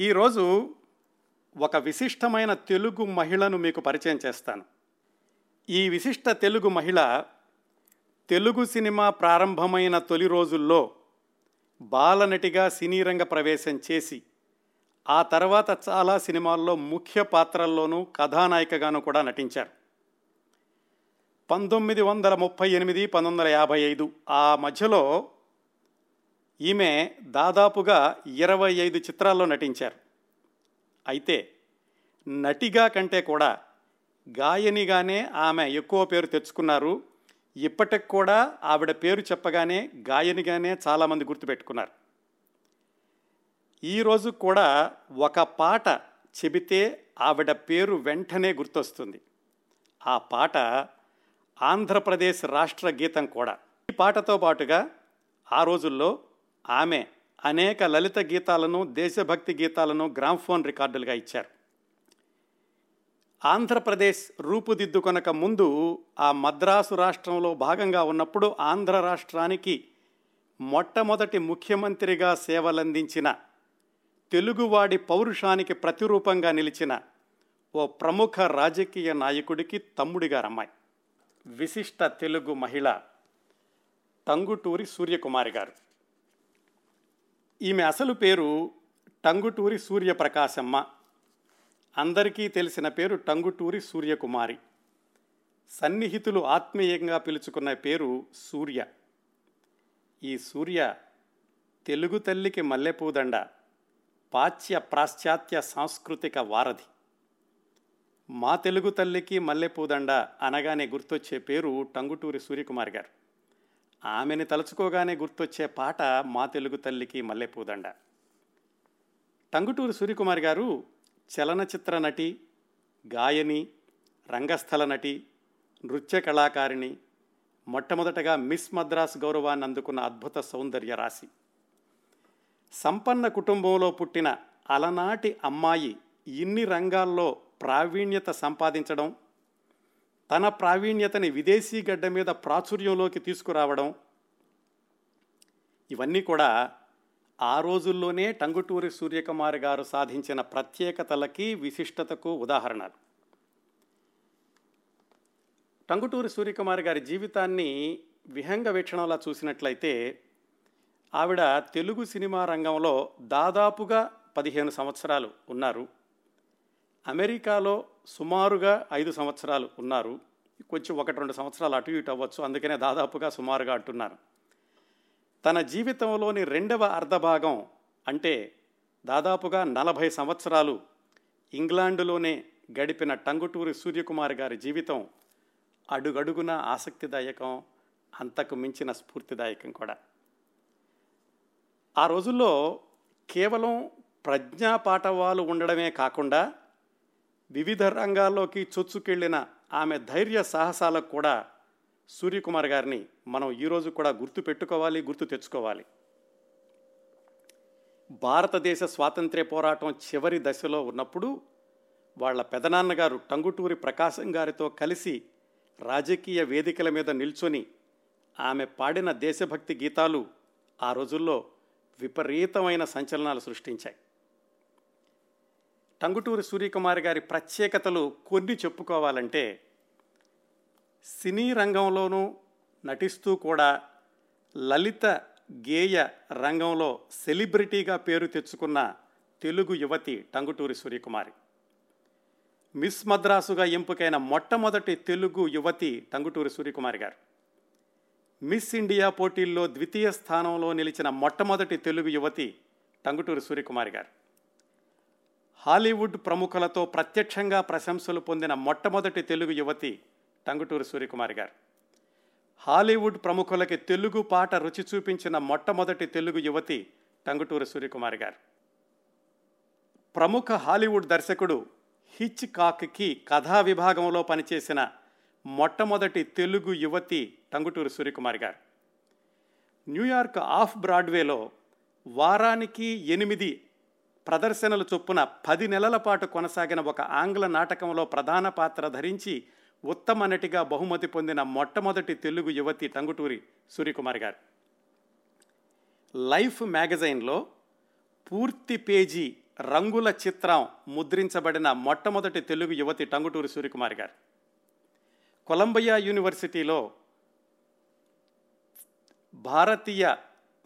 ఈరోజు ఒక విశిష్టమైన తెలుగు మహిళను మీకు పరిచయం చేస్తాను. ఈ విశిష్ట తెలుగు మహిళ తెలుగు సినిమా ప్రారంభమైన తొలి రోజుల్లో బాలనటిగా సినీ రంగ ప్రవేశం చేసి ఆ తర్వాత చాలా సినిమాల్లో ముఖ్య పాత్రల్లోనూ కథానాయికగాను కూడా నటించారు. పంతొమ్మిది వందల ముప్పై ఎనిమిది పంతొమ్మిది వందల యాభై ఐదు ఆ మధ్యలో ఈమె దాదాపుగా ఇరవై ఐదు చిత్రాల్లో నటించారు. అయితే నటిగా కంటే కూడా గాయనిగానే ఆమె ఎక్కువ పేరు తెచ్చుకున్నారు. ఇప్పటికి కూడా ఆవిడ పేరు చెప్పగానే గాయనిగానే చాలామంది గుర్తుపెట్టుకున్నారు. ఈరోజు కూడా ఒక పాట చెబితే ఆవిడ పేరు వెంటనే గుర్తొస్తుంది. ఆ పాట ఆంధ్రప్రదేశ్ రాష్ట్ర గీతం కూడా. ఈ పాటతో పాటుగా ఆ రోజుల్లో ఆమె అనేక లలిత గీతాలను దేశభక్తి గీతాలను గ్రామ్ఫోన్ రికార్డులుగా ఇచ్చారు. ఆంధ్రప్రదేశ్ రూపుదిద్దుకొనక ముందు ఆ మద్రాసు రాష్ట్రంలో భాగంగా ఉన్నప్పుడు ఆంధ్ర రాష్ట్రానికి మొట్టమొదటి ముఖ్యమంత్రిగా సేవలందించిన తెలుగువాడి పౌరుషానికి ప్రతిరూపంగా నిలిచిన ఓ ప్రముఖ రాజకీయ నాయకుడికి తమ్ముడిగారు అమ్మాయి విశిష్ట తెలుగు మహిళ టంగుటూరి సూర్యకుమారి గారు. ఈమె అసలు పేరు టంగుటూరి సూర్యప్రకాశమ్మ. అందరికీ తెలిసిన పేరు టంగుటూరి సూర్యకుమారి. సన్నిహితులు ఆత్మీయంగా పిలుచుకున్న పేరు సూర్య. ఈ సూర్య తెలుగు తల్లికి మల్లెపూదండ పాశ్చ్య పాశ్చాత్య సాంస్కృతిక వారధి. మా తెలుగు తల్లికి మల్లెపూదండ అనగానే గుర్తొచ్చే పేరు టంగుటూరి సూర్యకుమారి గారు. ఆమెని తలుచుకోగానే గుర్తొచ్చే పాట మా తెలుగు తల్లికి మల్లెపూదండ. టంగుటూరి సూర్యకుమారి గారు చలనచిత్ర నటి గాయని రంగస్థల నటి నృత్య కళాకారిణి మొట్టమొదటగా మిస్ మద్రాస్ గౌరవాన్ని అందుకున్న అద్భుత సౌందర్య రాశి. సంపన్న కుటుంబంలో పుట్టిన అలనాటి అమ్మాయి ఇన్ని రంగాల్లో ప్రావీణ్యత సంపాదించడం తన ప్రావీణ్యతని విదేశీ గడ్డ మీద ప్రాచుర్యంలోకి తీసుకురావడం ఇవన్నీ కూడా ఆ రోజుల్లోనే టంగుటూరి సూర్యకుమారి గారు సాధించిన ప్రత్యేకతలకి విశిష్టతకు ఉదాహరణలు. టంగుటూరి సూర్యకుమారి గారి జీవితాన్ని విహంగ వీక్షణంలా చూసినట్లయితే ఆవిడ తెలుగు సినిమా రంగంలో దాదాపుగా పదిహేను సంవత్సరాలు ఉన్నారు. అమెరికాలో సుమారుగా ఐదు సంవత్సరాలు ఉన్నారు. కొంచెం ఒకటి రెండు సంవత్సరాలు అటు ఇటు అవ్వచ్చు. అందుకనే దాదాపుగా సుమారుగా అంటున్నారు. తన జీవితంలోని రెండవ అర్ధభాగం అంటే దాదాపుగా నలభై సంవత్సరాలు ఇంగ్లాండులోనే గడిపిన టంగుటూరి సూర్యకుమార్ గారి జీవితం అడుగడుగున ఆసక్తిదాయకం అంతకు మించిన స్ఫూర్తిదాయకం కూడా. ఆ రోజుల్లో కేవలం ప్రజ్ఞాపాఠవాలు ఉండడమే కాకుండా వివిధ రంగాల్లోకి చొచ్చుకెళ్ళిన ఆమె ధైర్య సాహసాలకు కూడా సూర్యకుమార్ గారిని మనం ఈరోజు కూడా గుర్తు పెట్టుకోవాలి గుర్తు తెచ్చుకోవాలి. భారతదేశ స్వాతంత్ర్య పోరాటం చివరి దశలో ఉన్నప్పుడు వాళ్ళ పెదనాన్నగారు టంగుటూరి ప్రకాశం గారితో కలిసి రాజకీయ వేదికల మీద నిల్చొని ఆమె పాడిన దేశభక్తి గీతాలు ఆ రోజుల్లో విపరీతమైన సంచలనాలు సృష్టించాయి. టంగుటూరి సూర్యకుమార్ గారి ప్రత్యేకతలు కొన్ని చెప్పుకోవాలంటే సినీ రంగంలోనూ నటిస్తూ కూడా లలిత గేయ రంగంలో సెలబ్రిటీగా పేరు తెచ్చుకున్న తెలుగు యువతి టంగుటూరి సూర్యకుమారి. మిస్ మద్రాసుగా ఎంపికైన మొట్టమొదటి తెలుగు యువతి టంగుటూరి సూర్యకుమారి గారు. మిస్ ఇండియా పోటీల్లో ద్వితీయ స్థానంలో నిలిచిన మొట్టమొదటి తెలుగు యువతి టంగుటూరి సూర్యకుమారి గారు. హాలీవుడ్ ప్రముఖులతో ప్రత్యక్షంగా ప్రశంసలు పొందిన మొట్టమొదటి తెలుగు యువతి టంగుటూరు సూర్యకుమారి గారు. హాలీవుడ్ ప్రముఖులకి తెలుగు పాట రుచి చూపించిన మొట్టమొదటి తెలుగు యువతి టంగుటూరు సూర్యకుమారి గారు. ప్రముఖ హాలీవుడ్ దర్శకుడు హిచ్ కాక్కి కథా విభాగంలో పనిచేసిన మొట్టమొదటి తెలుగు యువతి టంగుటూరు సూర్యకుమారి గారు. న్యూయార్క్ ఆఫ్ బ్రాడ్వేలో వారానికి ఎనిమిది ప్రదర్శనలు చొప్పున పది నెలల పాటు కొనసాగిన ఒక ఆంగ్ల నాటకంలో ప్రధాన పాత్ర ధరించి ఉత్తమ నటిగా బహుమతి పొందిన మొట్టమొదటి తెలుగు యువతి టంగుటూరి సూర్యకుమారి గారు. లైఫ్ మ్యాగజైన్లో పూర్తి పేజీ రంగుల చిత్రం ముద్రించబడిన మొట్టమొదటి తెలుగు యువతి టంగుటూరి సూర్యకుమారి గారు. కొలంబియా యూనివర్సిటీలో భారతీయ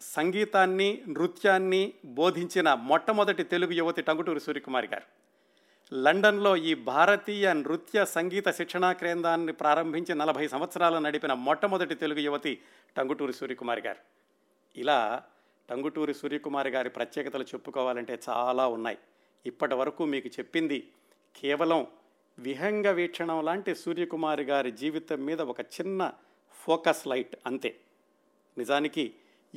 సంగీతాన్ని నృత్యాన్ని బోధించిన మొట్టమొదటి తెలుగు యువతి టంగుటూరి సూర్యకుమారి గారు. లండన్లో ఈ భారతీయ నృత్య సంగీత శిక్షణా కేంద్రాన్ని ప్రారంభించి నలభై సంవత్సరాలు నడిపిన మొట్టమొదటి తెలుగు యువతి టంగుటూరి సూర్యకుమారి గారు. ఇలా టంగుటూరి సూర్యకుమారి గారి ప్రత్యేకతలు చెప్పుకోవాలంటే చాలా ఉన్నాయి. ఇప్పటి వరకు మీకు చెప్పింది కేవలం విహంగ వీక్షణం లాంటి సూర్యకుమారి గారి జీవితం మీద ఒక చిన్న ఫోకస్ లైట్ అంతే. నిజానికి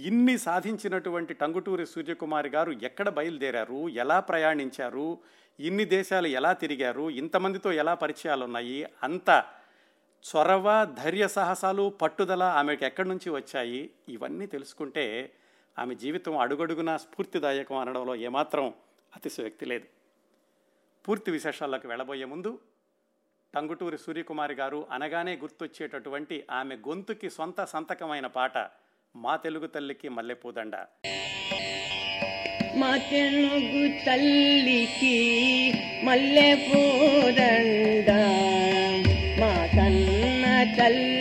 ఇన్ని సాధించినటువంటి టంగుటూరి సూర్యకుమారి గారు ఎక్కడ బయలుదేరారు? ఎలా ప్రయాణించారు? ఇన్ని దేశాలు ఎలా తిరిగారు? ఇంతమందితో ఎలా పరిచయాలు ఉన్నాయి అంత చొరవ ధైర్య సాహసాలు పట్టుదల ఆమెకు ఎక్కడి నుంచి వచ్చాయి? ఇవన్నీ తెలుసుకుంటే ఆమె జీవితం అడుగడుగునా స్ఫూర్తిదాయకం అనడంలో ఏమాత్రం అతిశయోక్తి లేదు. పూర్తి విశేషాల్లోకి వెళ్ళబోయే ముందు టంగుటూరి సూర్యకుమారి గారు అనగానే గుర్తొచ్చేటటువంటి ఆమె గొంతుకి సొంత సంతకమైన పాట మా తెలుగు తల్లికి మల్లెపూదండ. మా తెలుగు తల్లికి మల్లెపూదండ. మా కన్న తల్లి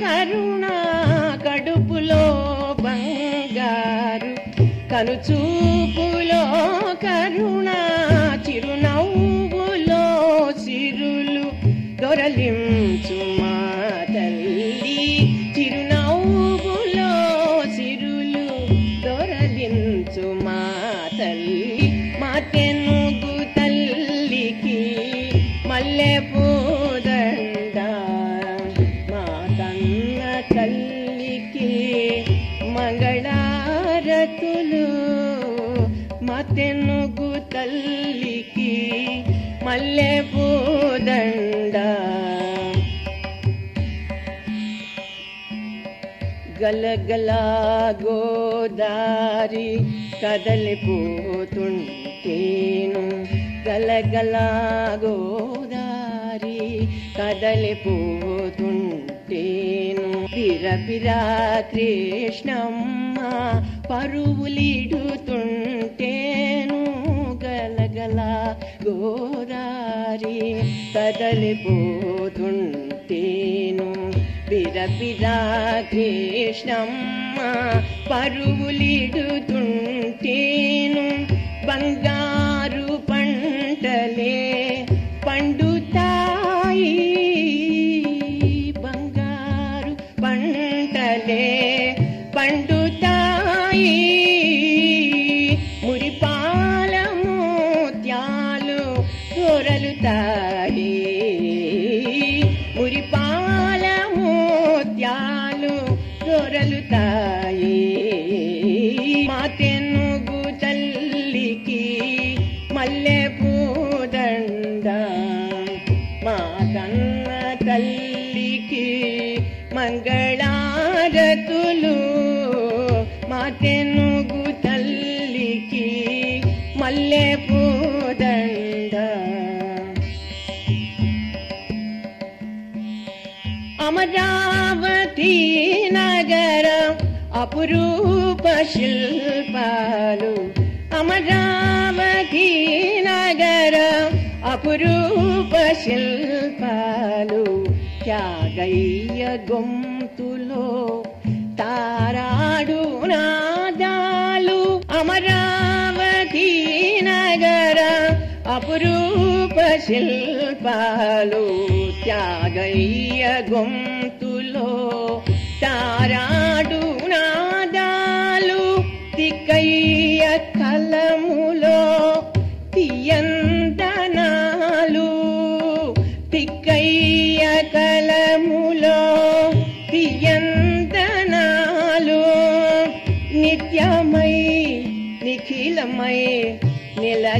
కరుణ కడుపులో బంగారు కనుచూపులో తల్లికి మల్లె పూదండ గలగలా గోదారి కదలిపోతుంటేను గలగలా గోదారి కదలిపోతుంటేను పిరపిరా కృష్ణమ్మ పరువులిడుతుంటే గలగల గోదారి కదలిపోతుంటేను బిరబిరా కృష్ణమ్మ పరువులిడుతుంటేను బంగారు అపురూప శిల్పాలు అమరావతి నగర అపురూప శిల్పాలు త్యాగయ్య గొంతులో తారాడు నాదాలు అమరావతి నగర అపురూప శిల్పాలు త్యాగయ్య గొంతులో తారా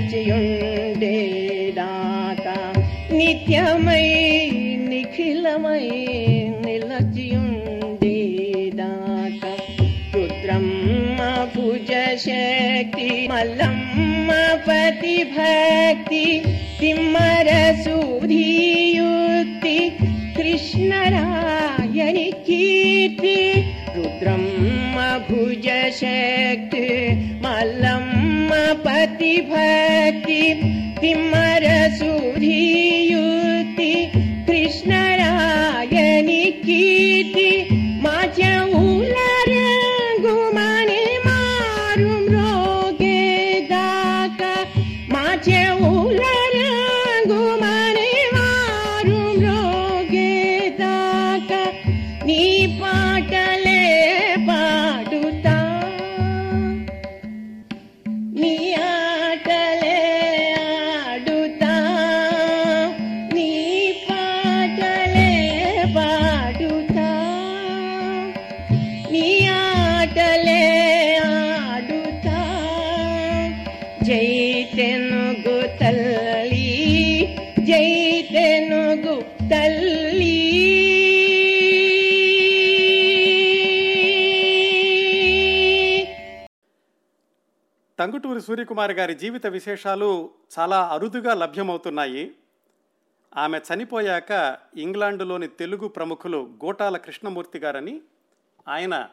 నిలచియుండేదాకా నిత్యమై నిఖిలమై నిలచియుండేదాకా రుద్రమ్మ భుజ శక్తి మల్లమ్మ పతి భక్తి తిమ్మర సుధీయుక్తి కృష్ణరాయని కీర్తి రుద్రమ్మ భుజ पति भक्तिमरसूरीयुति कृष्णरायनि कीर्ति జై తెనుగు తల్లి సూర్యకుమార్ గారి జీవిత విశేషాలు చాలా అరుదుగా లభ్యమవుతున్నాయి. ఆమె చనిపోయాక ఇంగ్లాండులోని తెలుగు ప్రముఖులు గోటాల కృష్ణమూర్తి గారని ఆయన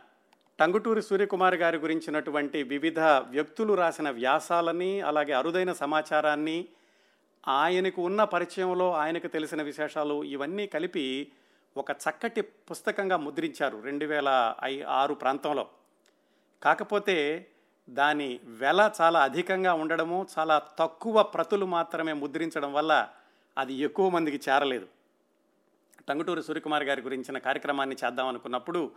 టంగుటూరి సూర్యకుమార్ గారి గురించినటువంటి వివిధ వ్యక్తులు రాసిన వ్యాసాలని అలాగే అరుదైన సమాచారాన్ని ఆయనకు ఉన్న పరిచయంలో ఆయనకు తెలిసిన విశేషాలు ఇవన్నీ కలిపి ఒక చక్కటి పుస్తకంగా ముద్రించారు రెండు వేల ఐ ఆరు ప్రాంతంలో. కాకపోతే దాని వెల చాలా అధికంగా ఉండడము చాలా తక్కువ ప్రతులు మాత్రమే ముద్రించడం వల్ల అది ఎక్కువ మందికి చేరలేదు. టంగుటూరి సూర్యకుమార్ గారి గురించిన కార్యక్రమాన్ని చేద్దాం అనుకున్నప్పుడు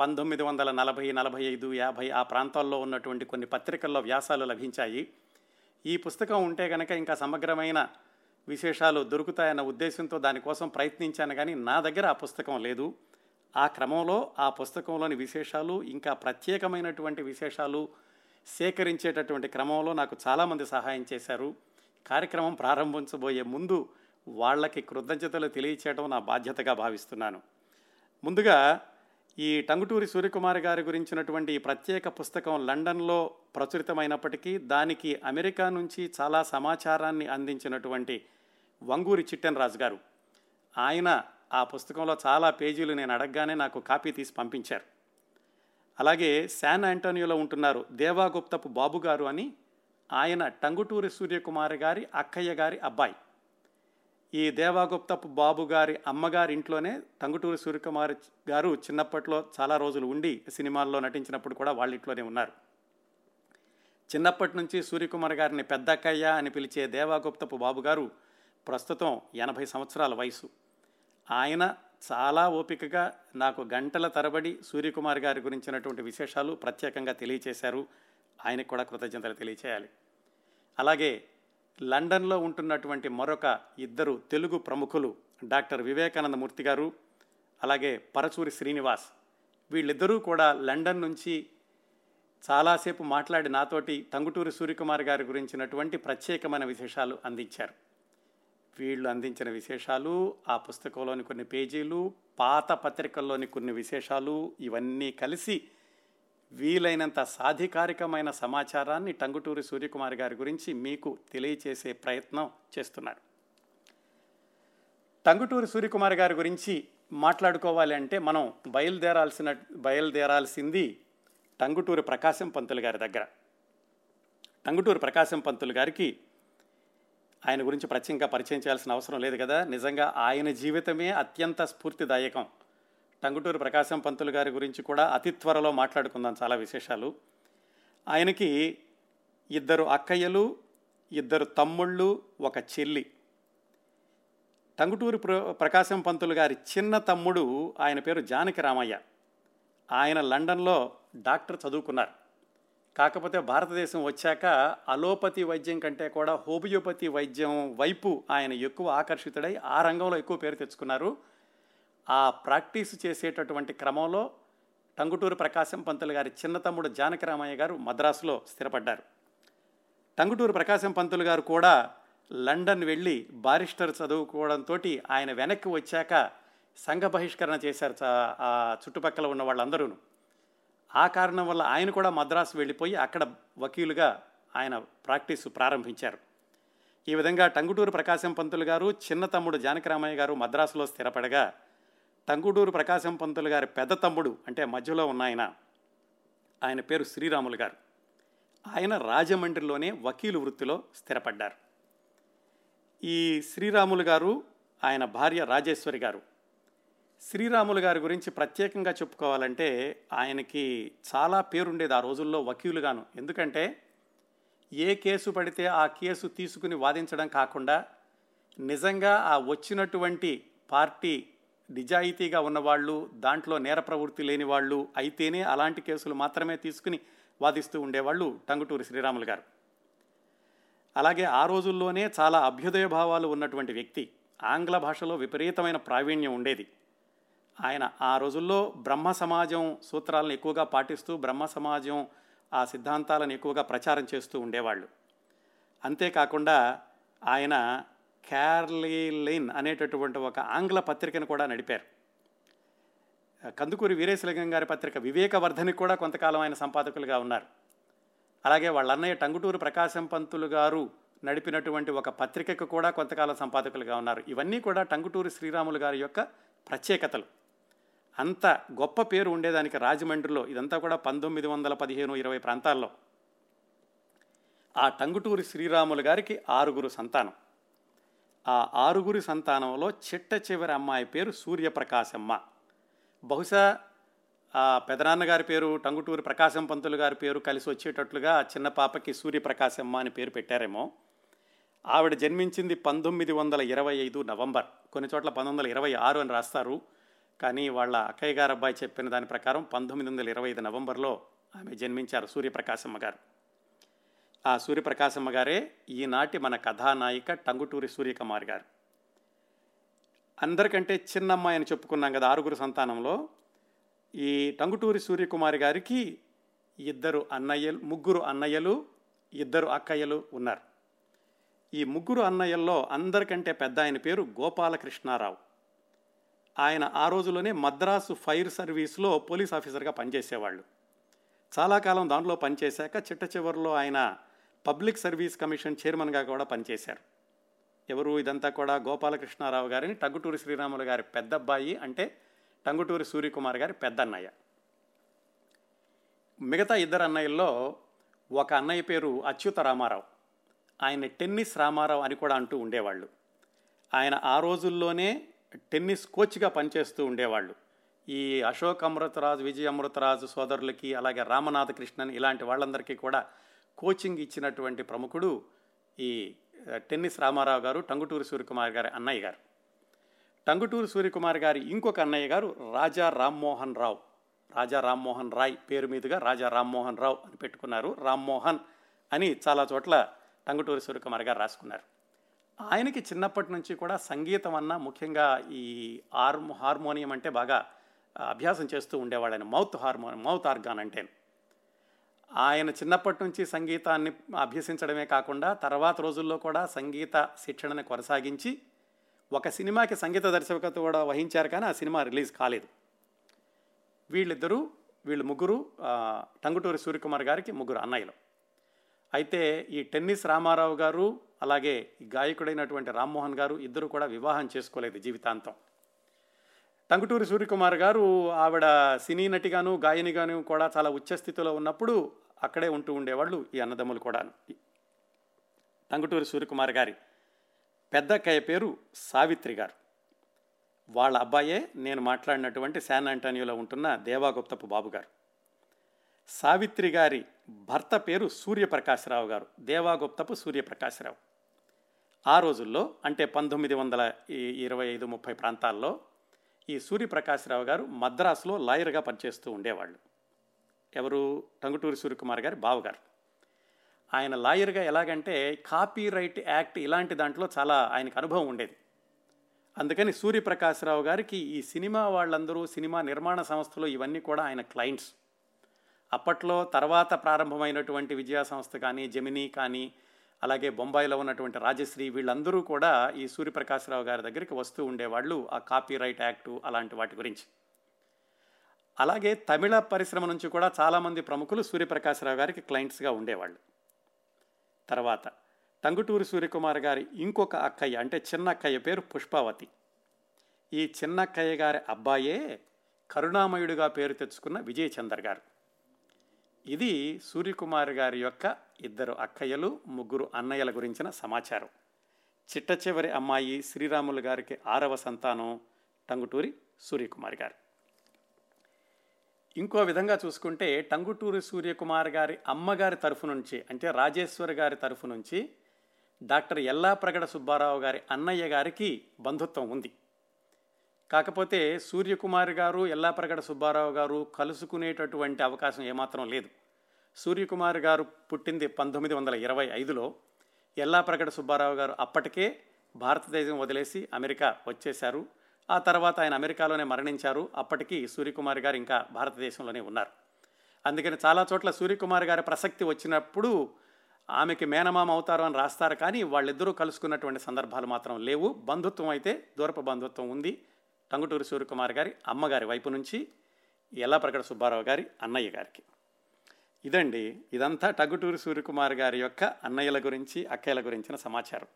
పంతొమ్మిది వందల నలభై నలభై ఐదు యాభై ఆ ప్రాంతాల్లో ఉన్నటువంటి కొన్ని పత్రికల్లో వ్యాసాలు లభించాయి. ఈ పుస్తకం ఉంటే కనుక ఇంకా సమగ్రమైన విశేషాలు దొరుకుతాయన్న ఉద్దేశంతో దానికోసం ప్రయత్నించాను కానీ నా దగ్గర ఆ పుస్తకం లేదు. ఆ క్రమంలో ఆ పుస్తకంలోని విశేషాలు ఇంకా ప్రత్యేకమైనటువంటి విశేషాలు సేకరించేటటువంటి క్రమంలో నాకు చాలామంది సహాయం చేశారు. కార్యక్రమం ప్రారంభించబోయే ముందు వాళ్ళకి కృతజ్ఞతలు తెలియచేయడం నా బాధ్యతగా భావిస్తున్నాను. ముందుగా ఈ టంగుటూరి సూర్యకుమార్ గారి గురించినటువంటి ఈ ప్రత్యేక పుస్తకం లండన్లో ప్రచురితమైనప్పటికీ దానికి అమెరికా నుంచి చాలా సమాచారాన్ని అందించినటువంటి వంగూరి చిట్టెన్ రాజు గారు. ఆయన ఆ పుస్తకంలో చాలా పేజీలు నేను అడగగానే నాకు కాపీ తీసి పంపించారు. అలాగే శాన్ ఆంటోనియోలో ఉంటున్నారు దేవాగుప్తపు బాబు గారు అని ఆయన టంగుటూరి సూర్యకుమార్ గారి అక్కయ్య గారి అబ్బాయి. ఈ దేవాగుప్తపు బాబు గారి అమ్మగారి ఇంట్లోనే తంగుటూరి సూర్యకుమార్ గారు చిన్నప్పట్లో చాలా రోజులు ఉండి సినిమాల్లో నటించినప్పుడు కూడా వాళ్ళ ఇంట్లోనే ఉన్నారు. చిన్నప్పటి నుంచి సూర్యకుమార్ గారిని పెద్దక్కయ్య అని పిలిచే దేవాగుప్తపు బాబు గారు ప్రస్తుతం ఎనభై సంవత్సరాల వయసు. ఆయన చాలా ఓపికగా నాకు గంటల తరబడి సూర్యకుమార్ గారి గురించినటువంటి విశేషాలు ప్రత్యేకంగా తెలియచేశారు. ఆయనకు కూడా కృతజ్ఞతలు తెలియచేయాలి. అలాగే లండన్లో ఉంటున్నటువంటి మరొక ఇద్దరు తెలుగు ప్రముఖులు డాక్టర్ వివేకానంద మూర్తి గారు అలాగే పరచూరి శ్రీనివాస్. వీళ్ళిద్దరూ కూడా లండన్ నుంచి చాలాసేపు మాట్లాడి నాతోటి టంగుటూరి సూర్యకుమార్ గారి గురించినటువంటి ప్రత్యేకమైన విశేషాలు అందించారు. వీళ్ళు అందించిన విశేషాలు ఆ పుస్తకంలోని కొన్ని పేజీలు పాత పత్రికల్లోని కొన్ని విశేషాలు ఇవన్నీ కలిసి వీలైనంత సాధికారికమైన సమాచారాన్ని టంగుటూరి సూర్యకుమార్ గారి గురించి మీకు తెలియచేసే ప్రయత్నం చేస్తున్నారు. టంగుటూరి సూర్యకుమార్ గారి గురించి మాట్లాడుకోవాలి అంటే మనం బయలుదేరాల్సిన బయలుదేరాల్సింది టంగుటూరి ప్రకాశం పంతులు గారి దగ్గర. టంగుటూరి ప్రకాశం పంతులు గారికి ఆయన గురించి ప్రత్యేకంగా పరిచయం చేయాల్సిన అవసరం లేదు కదా? నిజంగా ఆయన జీవితమే అత్యంత స్ఫూర్తిదాయకం. టంగుటూరు ప్రకాశం పంతులు గారి గురించి కూడా అతి త్వరలో మాట్లాడుకుందాం చాలా విశేషాలు. ఆయనకి ఇద్దరు అక్కయ్యలు ఇద్దరు తమ్ముళ్ళు ఒక చెల్లి. టంగుటూరు ప్ర ప్రకాశం పంతులు గారి చిన్న తమ్ముడు ఆయన పేరు జానకి రామయ్య. ఆయన లండన్లో డాక్టర్ చదువుకున్నారు. కాకపోతే భారతదేశం వచ్చాక అలోపతి వైద్యం కంటే కూడా హోమియోపతి వైద్యం వైపు ఆయన ఎక్కువ ఆకర్షితుడై ఆ రంగంలో ఎక్కువ పేరు తెచ్చుకున్నారు. ఆ ప్రాక్టీస్ చేసేటటువంటి క్రమంలో టంగుటూరు ప్రకాశం పంతులు గారి చిన్న తమ్ముడు జానకరామయ్య గారు మద్రాసులో స్థిరపడ్డారు. టంగుటూరు ప్రకాశం పంతులు గారు కూడా లండన్ వెళ్ళి బారిస్టర్ చదువుకోవడంతో ఆయన వెనక్కి వచ్చాక సంఘ బహిష్కరణ చేశారు ఆ చుట్టుపక్కల ఉన్న వాళ్ళందరూ ఆ కారణం వల్ల ఆయన కూడా మద్రాసు వెళ్ళిపోయి అక్కడ వకీలుగా ఆయన ప్రాక్టీసు ప్రారంభించారు. ఈ విధంగా టంగుటూరు ప్రకాశం పంతులు గారు చిన్న తమ్ముడు గారు మద్రాసులో స్థిరపడగా తంగుడూరు ప్రకాశం పంతులు గారి పెద్ద తమ్ముడు అంటే మధ్యలో ఉన్న ఆయన ఆయన పేరు శ్రీరాములు గారు. ఆయన రాజమండ్రిలోనే వకీలు వృత్తిలో స్థిరపడ్డారు. ఈ శ్రీరాములు గారు ఆయన భార్య రాజేశ్వరి గారు. శ్రీరాములు గారి గురించి ప్రత్యేకంగా చెప్పుకోవాలంటే ఆయనకి చాలా పేరుండేది ఆ రోజుల్లో వకీలుగాను. ఎందుకంటే ఏ కేసు పడితే ఆ కేసు తీసుకుని వాదించడం కాకుండా నిజంగా ఆ వచ్చినటువంటి పార్టీ నిజాయితీగా ఉన్నవాళ్ళు దాంట్లో నేర ప్రవృత్తి లేని వాళ్ళు అయితేనే అలాంటి కేసులు మాత్రమే తీసుకుని వాదిస్తూ ఉండేవాళ్ళు టంగుటూరి శ్రీరాములు గారు. అలాగే ఆ రోజుల్లోనే చాలా అభ్యుదయ భావాలు ఉన్నటువంటి వ్యక్తి ఆంగ్ల భాషలో విపరీతమైన ప్రావీణ్యం ఉండేది. ఆయన ఆ రోజుల్లో బ్రహ్మ సమాజం సూత్రాలను ఎక్కువగా పాటిస్తూ బ్రహ్మ సమాజం ఆ సిద్ధాంతాలను ఎక్కువగా ప్రచారం చేస్తూ ఉండేవాళ్ళు. అంతేకాకుండా ఆయన క్యార్లీలిన్ అనేటటువంటి ఒక ఆంగ్ల పత్రికను కూడా నడిపారు. కందుకూరి వీరేశలింగం గారి పత్రిక వివేకవర్ధనికి కూడా కొంతకాలం ఆయన సంపాదకులుగా ఉన్నారు. అలాగే వాళ్ళ అన్నయ్య టంగుటూరు ప్రకాశం పంతులు గారు నడిపినటువంటి ఒక పత్రికకు కూడా కొంతకాలం సంపాదకులుగా ఉన్నారు. ఇవన్నీ కూడా టంగుటూరి శ్రీరాములు గారి యొక్క ప్రత్యేకతలు. అంత గొప్ప పేరు ఉండేదానికి రాజమండ్రిలో ఇదంతా కూడా పంతొమ్మిది వందల పదిహేను ఇరవై ప్రాంతాల్లో. ఆ టంగుటూరి శ్రీరాములు గారికి ఆరుగురు సంతానం. ఆ ఆరుగురి సంతానంలో చిట్ట చివరి అమ్మాయి పేరు సూర్యప్రకాశమ్మ. బహుశా ఆ పెదనాన్నగారి పేరు టంగుటూరి ప్రకాశం పంతులు గారి పేరు కలిసి వచ్చేటట్లుగా చిన్న పాపకి సూర్యప్రకాశమ్మ అని పేరు పెట్టారేమో. ఆవిడ జన్మించింది పంతొమ్మిది వందల ఇరవై ఐదు నవంబర్. కొన్ని చోట్ల పంతొమ్మిది వందల ఇరవై ఆరు అని రాస్తారు. కానీ వాళ్ళ అక్కయ్య గారు అబ్బాయి చెప్పిన దాని ప్రకారం పంతొమ్మిది వందల ఇరవై ఐదు నవంబర్లో ఆమె జన్మించారు సూర్యప్రకాశమ్మ గారు. ఆ సూర్యప్రకాశమ్మ గారే ఈనాటి మన కథానాయిక టంగుటూరి సూర్యకుమార్ గారు. అందరికంటే చిన్నమ్మాయి అని చెప్పుకున్నాం కదా ఆరుగురు సంతానంలో. ఈ టంగుటూరి సూర్యకుమారి గారికి ఇద్దరు అన్నయ్యలు ముగ్గురు అన్నయ్యలు ఇద్దరు అక్కయ్యలు ఉన్నారు. ఈ ముగ్గురు అన్నయ్యల్లో అందరికంటే పెద్ద ఆయన పేరు గోపాలకృష్ణారావు. ఆయన ఆ రోజులోనే మద్రాసు ఫైర్ సర్వీస్లో పోలీస్ ఆఫీసర్గా పనిచేసేవాళ్ళు. చాలా కాలం దాంట్లో పనిచేశాక చిట్ట చివరిలో ఆయన పబ్లిక్ సర్వీస్ కమిషన్ చైర్మన్గా కూడా పనిచేశారు. ఎవరు ఇదంతా కూడా గోపాలకృష్ణారావు గారిని టంగుటూరి శ్రీరాములు గారి పెద్దబ్బాయి అంటే టంగుటూరి సూర్యకుమార్ గారి పెద్ద అన్నయ్య మిగతా ఇద్దరు అన్నయ్యల్లో ఒక అన్నయ్య పేరు అచ్యుత రామారావు. ఆయన టెన్నిస్ రామారావు అని కూడా అంటూ ఉండేవాళ్ళు. ఆయన ఆ రోజుల్లోనే టెన్నిస్ కోచ్గా పనిచేస్తూ ఉండేవాళ్ళు. ఈ అశోక్ అమృతరాజు విజయ అమృతరాజు సోదరులకి అలాగే రామనాథ కృష్ణన్ ఇలాంటి వాళ్ళందరికీ కూడా కోచింగ్ ఇచ్చినటువంటి ప్రముఖుడు ఈ టెన్నిస్ రామారావు గారు టంగుటూరి సూర్యకుమార్ గారి అన్నయ్య గారు. టంగుటూరి సూర్యకుమార్ గారి ఇంకొక అన్నయ్య గారు రాజా రామ్మోహన్ రావు. రాజా రామ్మోహన్ రాయ్ పేరు మీదుగా రాజా రామ్మోహన్ రావు అని పెట్టుకున్నారు. రామ్మోహన్ అని చాలా చోట్ల టంగుటూరి సూర్యకుమార్ గారు రాసుకున్నారు. ఆయనకి చిన్నప్పటి నుంచి కూడా సంగీతం అన్న ముఖ్యంగా ఈ హార్మో హార్మోనియం అంటే బాగా అభ్యాసం చేస్తూ ఉండేవాడు ఆయన మౌత్ హార్మోనియం మౌత్ ఆర్గాన్ అంటే ఆయన చిన్నప్పటి నుంచి సంగీతాన్ని అభ్యసించడమే కాకుండా తర్వాత రోజుల్లో కూడా సంగీత శిక్షణని కొనసాగించి ఒక సినిమాకి సంగీత దర్శకత్వం కూడా వహించారు కానీ ఆ సినిమా రిలీజ్ కాలేదు. వీళ్ళిద్దరూ వీళ్ళు ముగ్గురు టంగుటూరి సూర్యకుమార్ గారికి ముగ్గురు అన్నయ్యలు. అయితే ఈ టెన్నిస్ రామారావు గారు అలాగే ఈ గాయకుడైనటువంటి రామ్మోహన్ గారు ఇద్దరు కూడా వివాహం చేసుకోలేదు జీవితాంతం. టంగుటూరి సూర్యకుమార్ గారు ఆవిడ సినీ నటిగాను గాయనిగాను కూడా చాలా ఉచ్చస్థితిలో ఉన్నప్పుడు అక్కడే ఉంటూ ఉండేవాళ్ళు ఈ అన్నదమ్ములు కూడాను. టంగుటూరి సూర్యకుమార్ గారి పెద్దక్కయ్య పేరు సావిత్రి గారు. వాళ్ళ అబ్బాయే నేను మాట్లాడినటువంటి శాన్ ఆంటోనియోలో ఉంటున్న దేవాగుప్తపు బాబు గారు. సావిత్రి గారి భర్త పేరు సూర్యప్రకాశరావు గారు దేవాగుప్తపు సూర్యప్రకాశరావు. ఆ రోజుల్లో అంటే పంతొమ్మిది వందల ఇరవై ఐదు ముప్పై ప్రాంతాల్లో ఈ సూర్యప్రకాశ్రావు గారు మద్రాసులో లాయర్గా పనిచేస్తూ ఉండేవాళ్ళు. ఎవరు? టంగుటూరి సూర్యకుమార్ గారి బావగారు. ఆయన లాయర్గా ఎలాగంటే కాపీ రైట్ యాక్ట్ ఇలాంటి దాంట్లో చాలా ఆయనకు అనుభవం ఉండేది. అందుకని సూర్యప్రకాశ్రావు గారికి ఈ సినిమా వాళ్ళందరూ సినిమా నిర్మాణ సంస్థలు ఇవన్నీ కూడా ఆయన క్లయింట్స్. అప్పట్లో తర్వాత ప్రారంభమైనటువంటి విజయా సంస్థ కానీ జమినీ కానీ అలాగే బొంబాయిలో ఉన్నటువంటి రాజశ్రీ వీళ్ళందరూ కూడా ఈ సూర్యప్రకాశ్రావు గారి దగ్గరికి వస్తూ ఉండేవాళ్ళు ఆ కాపీ రైట్ యాక్టు అలాంటి వాటి గురించి. అలాగే తమిళ పరిశ్రమ నుంచి కూడా చాలామంది ప్రముఖులు సూర్యప్రకాశ్రావు గారికి క్లయింట్స్గా ఉండేవాళ్ళు. తర్వాత టంగుటూరి సూర్యకుమార్ గారి ఇంకొక అక్కయ్య అంటే చిన్న అక్కయ్య పేరు పుష్పావతి. ఈ చిన్న అక్కయ్య గారి అబ్బాయే కరుణామయుడిగా పేరు తెచ్చుకున్న విజయచందర్ గారు. ఇది సూర్యకుమార్ గారి యొక్క ఇద్దరు అక్కయ్యలు ముగ్గురు అన్నయ్యల గురించిన సమాచారం. చిట్ట చివరి అమ్మాయి శ్రీరాములు గారికి ఆరవ సంతానం టంగుటూరి సూర్యకుమార్ గారు. ఇంకో విధంగా చూసుకుంటే టంగుటూరి సూర్యకుమార్ గారి అమ్మగారి తరఫు నుంచి అంటే రాజేశ్వరి గారి తరఫు నుంచి డాక్టర్ ఎల్లా ప్రగడ సుబ్బారావు గారి అన్నయ్య గారికి బంధుత్వం ఉంది. కాకపోతే సూర్యకుమార్ గారు ఎల్లాప్రగడ సుబ్బారావు గారు కలుసుకునేటటువంటి అవకాశం ఏమాత్రం లేదు. సూర్యకుమార్ గారు పుట్టింది పంతొమ్మిది వందల ఇరవై ఐదులో. ఎల్లాప్రగడ సుబ్బారావు గారు అప్పటికే భారతదేశం వదిలేసి అమెరికా వచ్చేశారు. ఆ తర్వాత ఆయన అమెరికాలోనే మరణించారు. అప్పటికి సూర్యకుమార్ గారు ఇంకా భారతదేశంలోనే ఉన్నారు. అందుకని చాలా చోట్ల సూర్యకుమార్ గారి ప్రసక్తి వచ్చినప్పుడు ఆమెకి మేనమామ అవుతారు అని రాస్తారు. కానీ వాళ్ళిద్దరూ కలుసుకున్నటువంటి సందర్భాలు మాత్రం లేవు. బంధుత్వం అయితే దూరపు బంధుత్వం ఉంది. టంగుటూరి సూర్యకుమార్ గారి అమ్మగారి వైపు నుంచి ఎల్లాప్రగడ సుబ్బారావు గారి అన్నయ్య గారికి. ఇదండి ఇదంతా టంగుటూరి సూర్యకుమార్ గారి యొక్క అన్నయ్యల గురించి అక్కయ్యల గురించిన సమాచారం.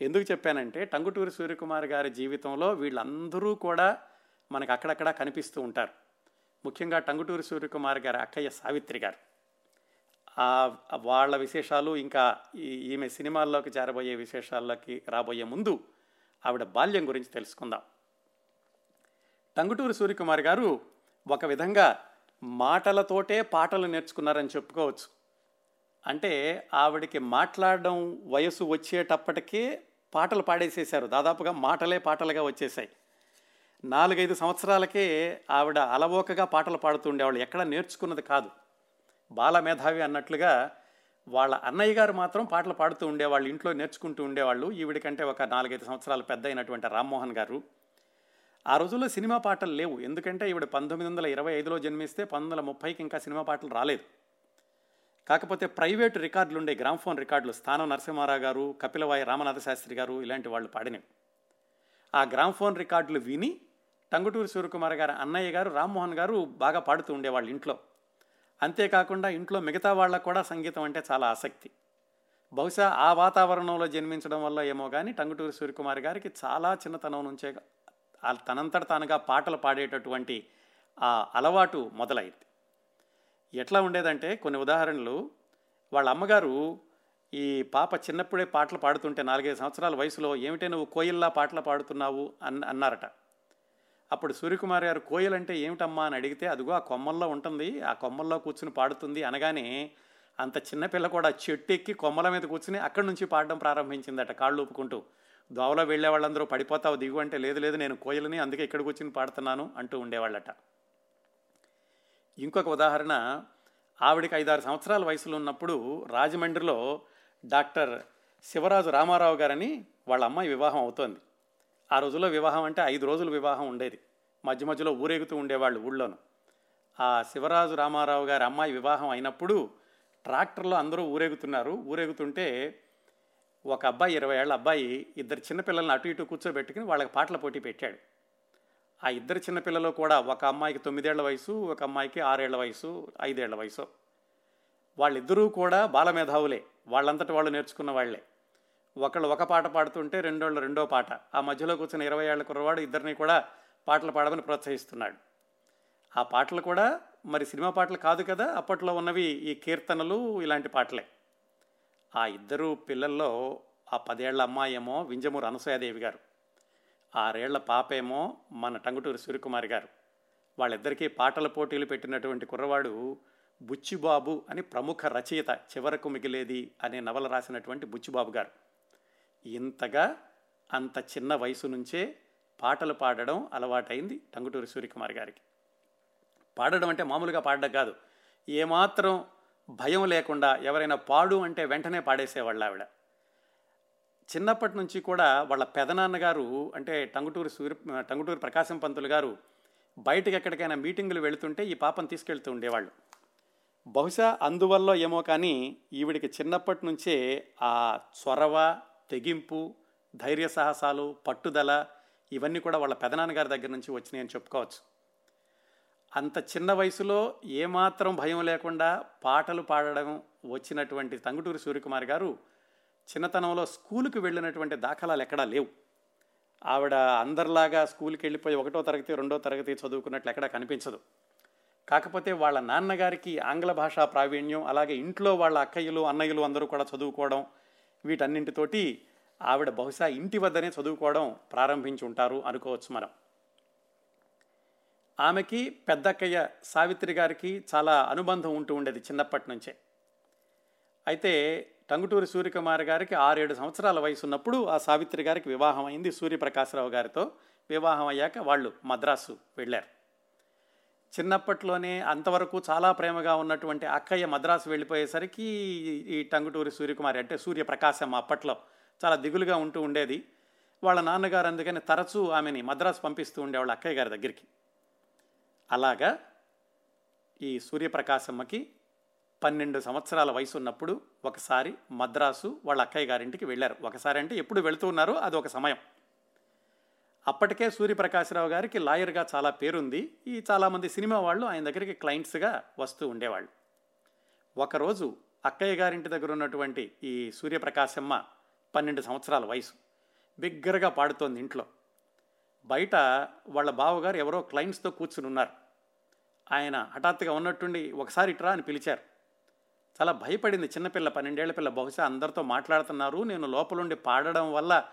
ఎందుకు చెప్పానంటే టంగుటూరి సూర్యకుమార్ గారి జీవితంలో వీళ్ళందరూ కూడా మనకు అక్కడక్కడ కనిపిస్తూ ఉంటారు. ముఖ్యంగా టంగుటూరి సూర్యకుమార్ గారి అక్కయ్య సావిత్రి గారు. వాళ్ళ విశేషాలు ఇంకా ఈమె సినిమాల్లోకి చేరబోయే విశేషాల్లోకి రాబోయే ముందు ఆవిడ బాల్యం గురించి తెలుసుకుందాం. టంగుటూరి సూర్యకుమార్ గారు ఒక విధంగా మాటలతోటే పాటలు నేర్చుకున్నారని చెప్పుకోవచ్చు. అంటే ఆవిడికి మాట్లాడడం వయసు వచ్చేటప్పటికే పాటలు పాడేసేశారు. దాదాపుగా మాటలే పాటలుగా వచ్చేసాయి నాలుగైదు సంవత్సరాలకే ఆవిడ అలవోకగా పాటలు పాడుతుండేవాళ్ళు ఎక్కడ నేర్చుకున్నది కాదు. బాలమేధావి అన్నట్లుగా వాళ్ళ అన్నయ్య గారు మాత్రం పాటలు పాడుతూ ఉండేవాళ్ళు. ఇంట్లో నేర్చుకుంటూ ఉండేవాళ్ళు. ఈవిడికంటే ఒక నాలుగైదు సంవత్సరాలు పెద్ద అయినటువంటి రామ్మోహన్ గారు. ఆ రోజుల్లో సినిమా పాటలు లేవు. ఎందుకంటే ఈవిడ పంతొమ్మిది వందల ఇరవై ఐదులో జన్మిస్తే పంతొమ్మిది వందల ముప్పైకి ఇంకా సినిమా పాటలు రాలేదు. కాకపోతే ప్రైవేట్ రికార్డులు ఉండే గ్రామ్ఫోన్ రికార్డులు స్థానం నరసింహారావు గారు కపిలవాయి రామనాథ శాస్త్రి గారు ఇలాంటి వాళ్ళు పాడినవి. ఆ గ్రామ్ఫోన్ రికార్డులు విని టంగుటూరు సూర్యకుమార్ గారు అన్నయ్య గారు రామ్మోహన్ గారు బాగా పాడుతూ ఉండేవాళ్ళు ఇంట్లో. అంతేకాకుండా ఇంట్లో మిగతా వాళ్ళకు కూడా సంగీతం అంటే చాలా ఆసక్తి. బహుశా ఆ వాతావరణంలో జన్మించడం వల్ల ఏమో కానీ టంగుటూరు సూర్యకుమార్ గారికి చాలా చిన్నతనం నుంచే తనంతట తానుగా పాటలు పాడేటటువంటి ఆ అలవాటు మొదలైంది. ఎట్లా ఉండేదంటే కొన్ని ఉదాహరణలు. వాళ్ళ అమ్మగారు ఈ పాప చిన్నప్పుడే పాటలు పాడుతుంటే నాలుగైదు సంవత్సరాల వయసులో ఏమిటే నువ్వు కోయిల్లా పాటలు పాడుతున్నావు అన్ అన్నారట. అప్పుడు సూర్యకుమార్ గారు కోయిల్ అంటే ఏమిటమ్మా అని అడిగితే అదిగో ఆ కొమ్మల్లో ఉంటుంది ఆ కొమ్మల్లో కూర్చుని పాడుతుంది అనగానే అంత చిన్నపిల్ల కూడా చెట్టు ఎక్కి కొమ్మల మీద కూర్చుని అక్కడి నుంచి పాడడం ప్రారంభించిందట కాళ్ళు ఊపుకుంటూ. దోవలో వెళ్ళే వాళ్ళందరూ పడిపోతావు దిగు అంటే లేదు లేదు నేను కోయిలని అందుకే ఇక్కడ కూర్చుని పాడుతున్నాను అంటూ ఉండేవాళ్ళట. ఇంకొక ఉదాహరణ ఆవిడికి ఐదారు సంవత్సరాల వయసులో ఉన్నప్పుడు రాజమండ్రిలో డాక్టర్ శివరాజు రామారావు గారని వాళ్ళ అమ్మాయి వివాహం అవుతోంది. ఆ రోజుల్లో వివాహం అంటే ఐదు రోజులు వివాహం ఉండేది. మధ్య మధ్యలో ఊరేగుతూ ఉండేవాళ్ళు ఊళ్ళోను. ఆ శివరాజు రామారావు గారి అమ్మాయి వివాహం అయినప్పుడు ట్రాక్టర్లో అందరూ ఊరేగుతున్నారు. ఊరేగుతుంటే ఒక అబ్బాయి ఇరవై ఏళ్ళ అబ్బాయి ఇద్దరు చిన్నపిల్లల్ని అటు ఇటు కూర్చోబెట్టుకుని వాళ్ళకి పాటల పోటీ పెట్టాడు. ఆ ఇద్దరు చిన్నపిల్లలు కూడా ఒక అమ్మాయికి తొమ్మిదేళ్ళ వయసు ఒక అమ్మాయికి ఆరేళ్ళ వయసు ఐదేళ్ళ వయసు. వాళ్ళిద్దరూ కూడా బాలమేధావులే. వాళ్ళంతటి వాళ్ళు నేర్చుకున్న వాళ్ళే ఒకళ్ళు ఒక పాట పాడుతుంటే రెండోళ్ళు రెండో పాట. ఆ మధ్యలో కూర్చున్న ఇరవై ఏళ్ళ కుర్రవాడు ఇద్దరిని కూడా పాటలు పాడమని ప్రోత్సహిస్తున్నాడు. ఆ పాటలు కూడా మరి సినిమా పాటలు కాదు కదా అప్పట్లో ఉన్నవి ఈ కీర్తనలు ఇలాంటి పాటలే. ఆ ఇద్దరు పిల్లల్లో ఆ పదేళ్ళ అమ్మాయేమో వింజమూరు అనసూయాదేవి గారు. ఆరేళ్ళ పాపేమో మన టంగుటూరి సూర్యకుమారి గారు. వాళ్ళిద్దరికీ పాటల పోటీలు పెట్టినటువంటి కుర్రవాడు బుచ్చిబాబు అని ప్రముఖ రచయిత చివరకు మిగిలేది అనే నవల రాసినటువంటి బుచ్చిబాబు గారు. ఇంతగా అంత చిన్న వయసు నుంచే పాటలు పాడడం అలవాటైంది టంగుటూరి సూర్యకుమార్ గారికి. పాడడం అంటే మామూలుగా పాడడం కాదు. ఏమాత్రం భయం లేకుండా ఎవరైనా పాడు అంటే వెంటనే పాడేసేవాళ్ళు ఆవిడ. చిన్నప్పటి నుంచి కూడా వాళ్ళ పెదనాన్నగారు అంటే టంగుటూరు సూర్య టంగుటూరు ప్రకాశం పంతులు గారు బయటకు ఎక్కడికైనా మీటింగులు వెళుతుంటే ఈ పాపను తీసుకెళ్తూ ఉండేవాళ్ళు. బహుశా అందువల్ల ఏమో కానీ ఈవిడికి చిన్నప్పటి నుంచే ఆ చొరవ తెగింపు ధైర్య సాహసాలు పట్టుదల ఇవన్నీ కూడా వాళ్ళ పెదనాన్నగారి దగ్గర నుంచి వచ్చినాయని చెప్పుకోవచ్చు. అంత చిన్న వయసులో ఏమాత్రం భయం లేకుండా పాటలు పాడడం వచ్చినటువంటి తంగుటూరి సూర్యకుమార్ గారు చిన్నతనంలో స్కూలుకు వెళ్ళినటువంటి దాఖలాలు ఎక్కడా లేవు. ఆవిడ అందరిలాగా స్కూల్కి వెళ్ళిపోయి ఒకటో తరగతి రెండో తరగతి చదువుకున్నట్లు ఎక్కడా కనిపించదు. కాకపోతే వాళ్ళ నాన్నగారికి ఆంగ్ల భాషా ప్రావీణ్యం అలాగే ఇంట్లో వాళ్ళ అక్కయ్యలు అన్నయ్యలు అందరూ కూడా చదువుకోవడం వీటన్నింటితోటి ఆవిడ బహుశా ఇంటి వద్దనే చదువుకోవడం ప్రారంభించి ఉంటారు అనుకోవచ్చు మనం. ఆమెకి పెద్దక్కయ్య సావిత్రి గారికి చాలా అనుబంధం ఉంటూ ఉండేది చిన్నప్పటి నుంచే. అయితే టంగుటూరి సూర్యకుమార్ గారికి ఆరేడు సంవత్సరాల వయసు ఉన్నప్పుడు ఆ సావిత్రి గారికి వివాహం అయింది సూర్యప్రకాశరావు గారితో. వివాహం అయ్యాక వాళ్ళు మద్రాసు వెళ్ళారు. చిన్నప్పట్లోనే అంతవరకు చాలా ప్రేమగా ఉన్నటువంటి అక్కయ్య మద్రాసు వెళ్ళిపోయేసరికి ఈ టంగుటూరి సూర్యకుమారి అంటే సూర్యప్రకాశం అప్పట్లో చాలా దిగులుగా ఉంటూ ఉండేది. వాళ్ళ నాన్నగారు అందుకని తరచూ ఆమెని మద్రాసు పంపిస్తూ ఉండేవాళ్ళ అక్కయ్య గారి దగ్గరికి. అలాగా ఈ సూర్యప్రకాశమ్మకి పన్నెండు సంవత్సరాల వయసు ఉన్నప్పుడు ఒకసారి మద్రాసు వాళ్ళ అక్కయ్య గారింటికి వెళ్ళారు. ఒకసారి అంటే ఎప్పుడు వెళుతూ ఉన్నారో అది ఒక సమయం. అప్పటికే సూర్యప్రకాశరావు గారికి లాయర్గా చాలా పేరుంది. ఈ చాలామంది సినిమా వాళ్ళు ఆయన దగ్గరికి క్లయింట్స్గా వస్తూ ఉండేవాళ్ళు. ఒకరోజు అక్కయ్య గారింటి దగ్గర ఉన్నటువంటి ఈ సూర్యప్రకాశమ్మ పన్నెండు సంవత్సరాల వయసు. బిగ్గరగా పాడుతోంది ఇంట్లో. బయట వాళ్ళ బావగారు ఎవరో క్లయింట్స్తో కూర్చుని ఉన్నారు. ఆయన హఠాత్తుగా ఉన్నట్టుండి ఒకసారి ఇట్రా అని పిలిచారు. చాలా భయపడింది చిన్నపిల్ల పన్నెండేళ్ళ పిల్ల. బహుశా అందరితో మాట్లాడుతున్నారు. నేను లోపలుండి పాడడం వల్ల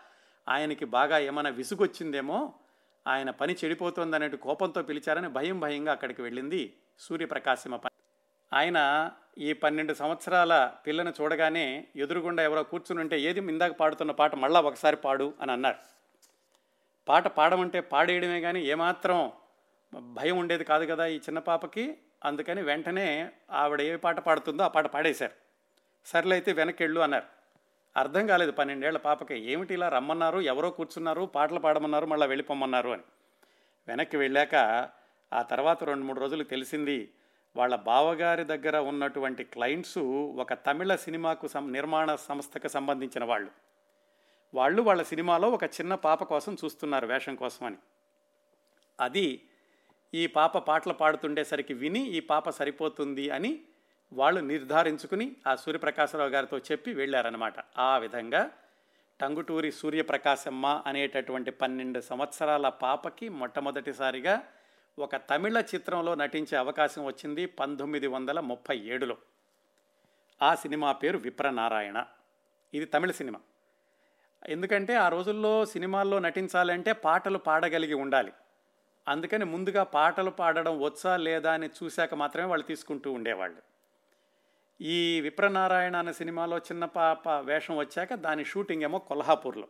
ఆయనకి బాగా ఏమైనా విసుగొచ్చిందేమో ఆయన పని చెడిపోతుందనే కోపంతో పిలిచారని భయం భయంగా అక్కడికి వెళ్ళింది సూర్యప్రకాశిమ పని ఆయన ఈ పన్నెండు సంవత్సరాల పిల్లను చూడగానే ఎదురుగుండా ఎవరో కూర్చుని ఉంటే ఏది ఇందాక పాడుతున్న పాట మళ్ళా ఒకసారి పాడు అని అన్నారు. పాట పాడమంటే పాడేయడమే కానీ ఏమాత్రం భయం ఉండేది కాదు కదా ఈ చిన్న పాపకి. అందుకని వెంటనే ఆవిడ ఏ పాట పాడుతుందో ఆ పాట పాడేశారు. సర్లే అయితే వెనక్కి వెళ్ళు అన్నారు. అర్థం కాలేదు పన్నెండేళ్ళ పాపకి. ఏమిటి ఇలా రమ్మన్నారు? ఎవరో కూర్చున్నారు? పాటలు పాడమన్నారు? మళ్ళీ వెళ్ళిపోమన్నారు అని. వెనక్కి వెళ్ళాక ఆ తర్వాత రెండు మూడు రోజులు తెలిసింది వాళ్ళ బావగారి దగ్గర ఉన్నటువంటి క్లయింట్స్ ఒక తమిళ సినిమాకు సం నిర్మాణ సంస్థకు సంబంధించిన వాళ్ళు. వాళ్ళు వాళ్ళ సినిమాలో ఒక చిన్న పాప కోసం చూస్తున్నారు వేషం కోసమని అది ఈ పాప పాటలు పాడుతుండేసరికి విని ఈ పాప సరిపోతుంది అని వాళ్ళు నిర్ధారించుకుని ఆ సూర్యప్రకాశరావు గారితో చెప్పి వెళ్ళారనమాట ఆ విధంగా టంగుటూరి సూర్యప్రకాశమ్మ అనేటటువంటి పన్నెండు సంవత్సరాల పాపకి మొట్టమొదటిసారిగా ఒక తమిళ చిత్రంలో నటించే అవకాశం వచ్చింది పంతొమ్మిది వందల ముప్పై ఏడులో. ఆ సినిమా పేరు విప్రనారాయణ. ఇది తమిళ సినిమా. ఎందుకంటే ఆ రోజుల్లో సినిమాల్లో నటించాలంటే పాటలు పాడగలిగి ఉండాలి. అందుకని ముందుగా పాటలు పాడడం వచ్చా లేదా అని చూశాక మాత్రమే వాళ్ళు తీసుకుంటూ ఉండేవాళ్ళు. ఈ విప్రనారాయణ అనే సినిమాలో చిన్న పాప వేషం వచ్చాక దాని షూటింగ్ ఏమో కొల్హాపూర్లో.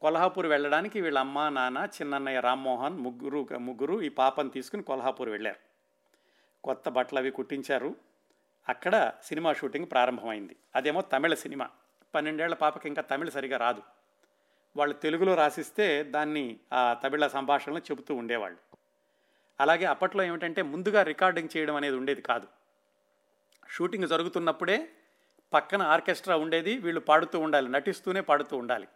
కొల్హాపూర్ వెళ్ళడానికి వీళ్ళ అమ్మ నాన్న చిన్నన్నయ్య రామ్మోహన్ ముగ్గురు ముగ్గురు ఈ పాపను తీసుకుని కొల్హాపూర్ వెళ్ళారు. కొత్త బట్టలు అవి కుట్టించారు. అక్కడ సినిమా షూటింగ్ ప్రారంభమైంది. అదేమో తమిళ సినిమా. పన్నెండేళ్ళ పాపకి ఇంకా తమిళ సరిగా రాదు. వాళ్ళు తెలుగులో రాసిస్తే దాన్ని ఆ తమిళ సంభాషణలు చెబుతూ ఉండేవాళ్ళు. అలాగే అప్పట్లో ఏమిటంటే ముందుగా రికార్డింగ్ చేయడం అనేది ఉండేది కాదు. షూటింగ్ జరుగుతున్నప్పుడే పక్కన ఆర్కెస్ట్రా ఉండేది వీళ్ళు పాడుతూ ఉండాలి నటిస్తూనే పాడుతూ ఉండాలి.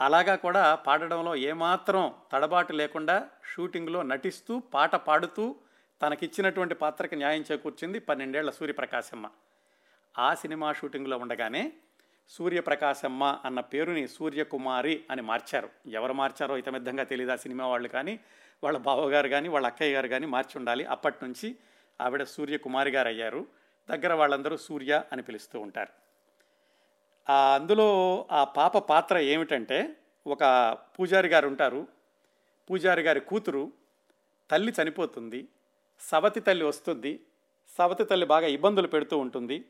అలాగా కూడా పాడడంలో ఏమాత్రం తడబాటు లేకుండా షూటింగ్లో నటిస్తూ పాట పాడుతూ తనకిచ్చినటువంటి పాత్రకి న్యాయం చేకూర్చింది పన్నెండేళ్ళ సూర్యప్రకాశమ్మ. ఆ సినిమా షూటింగ్లో ఉండగానే సూర్యప్రకాశమ్మ అన్న పేరుని సూర్యకుమారి అని మార్చారు. ఎవరు మార్చారో ఇతమిద్దంగా తెలియదు ఆ సినిమా వాళ్ళు కానీ వాళ్ళ బావగారు కానీ వాళ్ళ అక్కయ్య గారు కానీ మార్చి ఉండాలి. అప్పటి నుంచి ఆవిడ సూర్యకుమారి గారు అయ్యారు దగ్గర వాళ్ళందరూ సూర్య అని పిలుస్తూ ఉంటారు. అందులో ఆ పాప పాత్ర ఏమిటంటే ఒక పూజారి గారు ఉంటారు. పూజారి గారి కూతురు తల్లి చనిపోతుంది. సవతి తల్లి వస్తుంది. సవతి తల్లి బాగా ఇబ్బందులు పెడుతూ ఉంటుంది.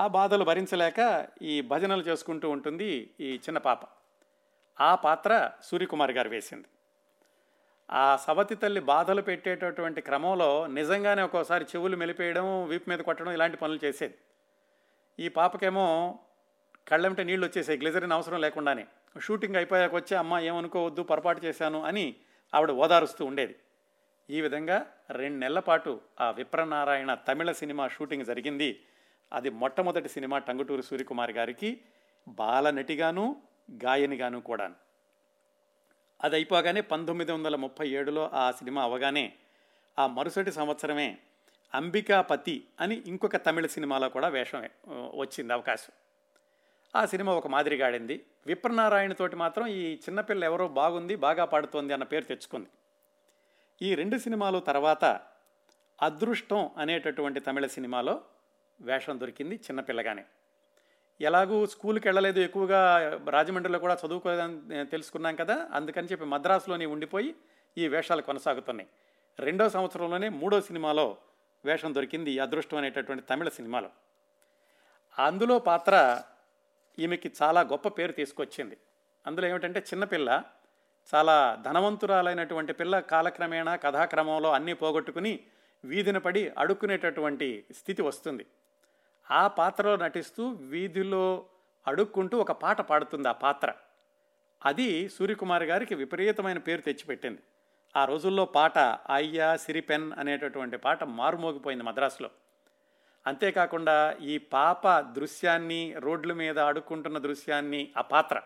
ఆ బాధలు భరించలేక ఈ భజనలు చేసుకుంటూ ఉంటుంది ఈ చిన్న పాప. ఆ పాత్ర సూర్యకుమార్ గారు వేసింది. ఆ సవతి తల్లి బాధలు పెట్టేటటువంటి క్రమంలో నిజంగానే ఒక్కోసారి చెవులు మెలిపేయడం వీపు మీద కొట్టడం ఇలాంటి పనులు చేసేది. ఈ పాపకేమో కళ్ళంటే నీళ్ళు వచ్చేసాయి గ్లిజరిన్ అవసరం లేకుండానే. షూటింగ్ అయిపోయాక వచ్చి అమ్మ ఏమనుకోవద్దు పొరపాటు చేశాను అని ఆవిడ ఓదారుస్తూ ఉండేది. ఈ విధంగా రెండు నెలల పాటు ఆ విప్రనారాయణ తమిళ సినిమా షూటింగ్ జరిగింది. అది మొట్టమొదటి సినిమా టంగుటూరి సూర్యకుమార్ గారికి బాలనటిగాను గాయనిగాను కూడాను. అది అయిపోగానే పంతొమ్మిది వందల ముప్పై ఏడులో ఆ సినిమా అవగానే ఆ మరుసటి సంవత్సరమే అంబికాపతి అని ఇంకొక తమిళ సినిమాలో కూడా వేషం వచ్చింది అవకాశం. ఆ సినిమా ఒక మాదిరిగా ఆడింది విప్రనారాయణతోటి మాత్రం ఈ చిన్నపిల్ల ఎవరో బాగుంది బాగా పాడుతోంది అన్న పేరు తెచ్చుకుంది. ఈ రెండు సినిమాలు తర్వాత అదృష్టం అనేటటువంటి తమిళ సినిమాలో వేషం దొరికింది చిన్నపిల్లగానే ఎలాగూ స్కూల్కి వెళ్ళలేదు ఎక్కువగా రాజమండ్రిలో కూడా చదువుకోలేదని తెలుసుకున్నాం కదా అందుకని చెప్పి మద్రాసులోనే ఉండిపోయి ఈ వేషాలు కొనసాగుతున్నాయి. రెండో సంవత్సరంలోనే మూడో సినిమాలో వేషం దొరికింది అదృష్టం అనేటటువంటి తమిళ సినిమాలో. అందులో పాత్ర ఈమెకి చాలా గొప్ప పేరు తీసుకొచ్చింది. అందులో ఏమిటంటే చిన్నపిల్ల చాలా ధనవంతురాలైనటువంటి పిల్ల కాలక్రమేణా కథాక్రమంలో అన్నీ పోగొట్టుకుని వీధిన పడి అడుక్కునేటటువంటి స్థితి వస్తుంది. ఆ పాత్రలో నటిస్తూ వీధిలో అడుక్కుంటూ ఒక పాట పాడుతుంది ఆ పాత్ర. అది సూర్యకుమార్ గారికి విపరీతమైన పేరు తెచ్చిపెట్టింది. ఆ రోజుల్లో పాట అయ్యా సిరిపెన్ అనేటటువంటి పాట మారుమోగిపోయింది మద్రాసులో. అంతేకాకుండా ఈ పాప దృశ్యాన్ని రోడ్ల మీద అడుక్కుంటున్న దృశ్యాన్ని ఆ పాత్ర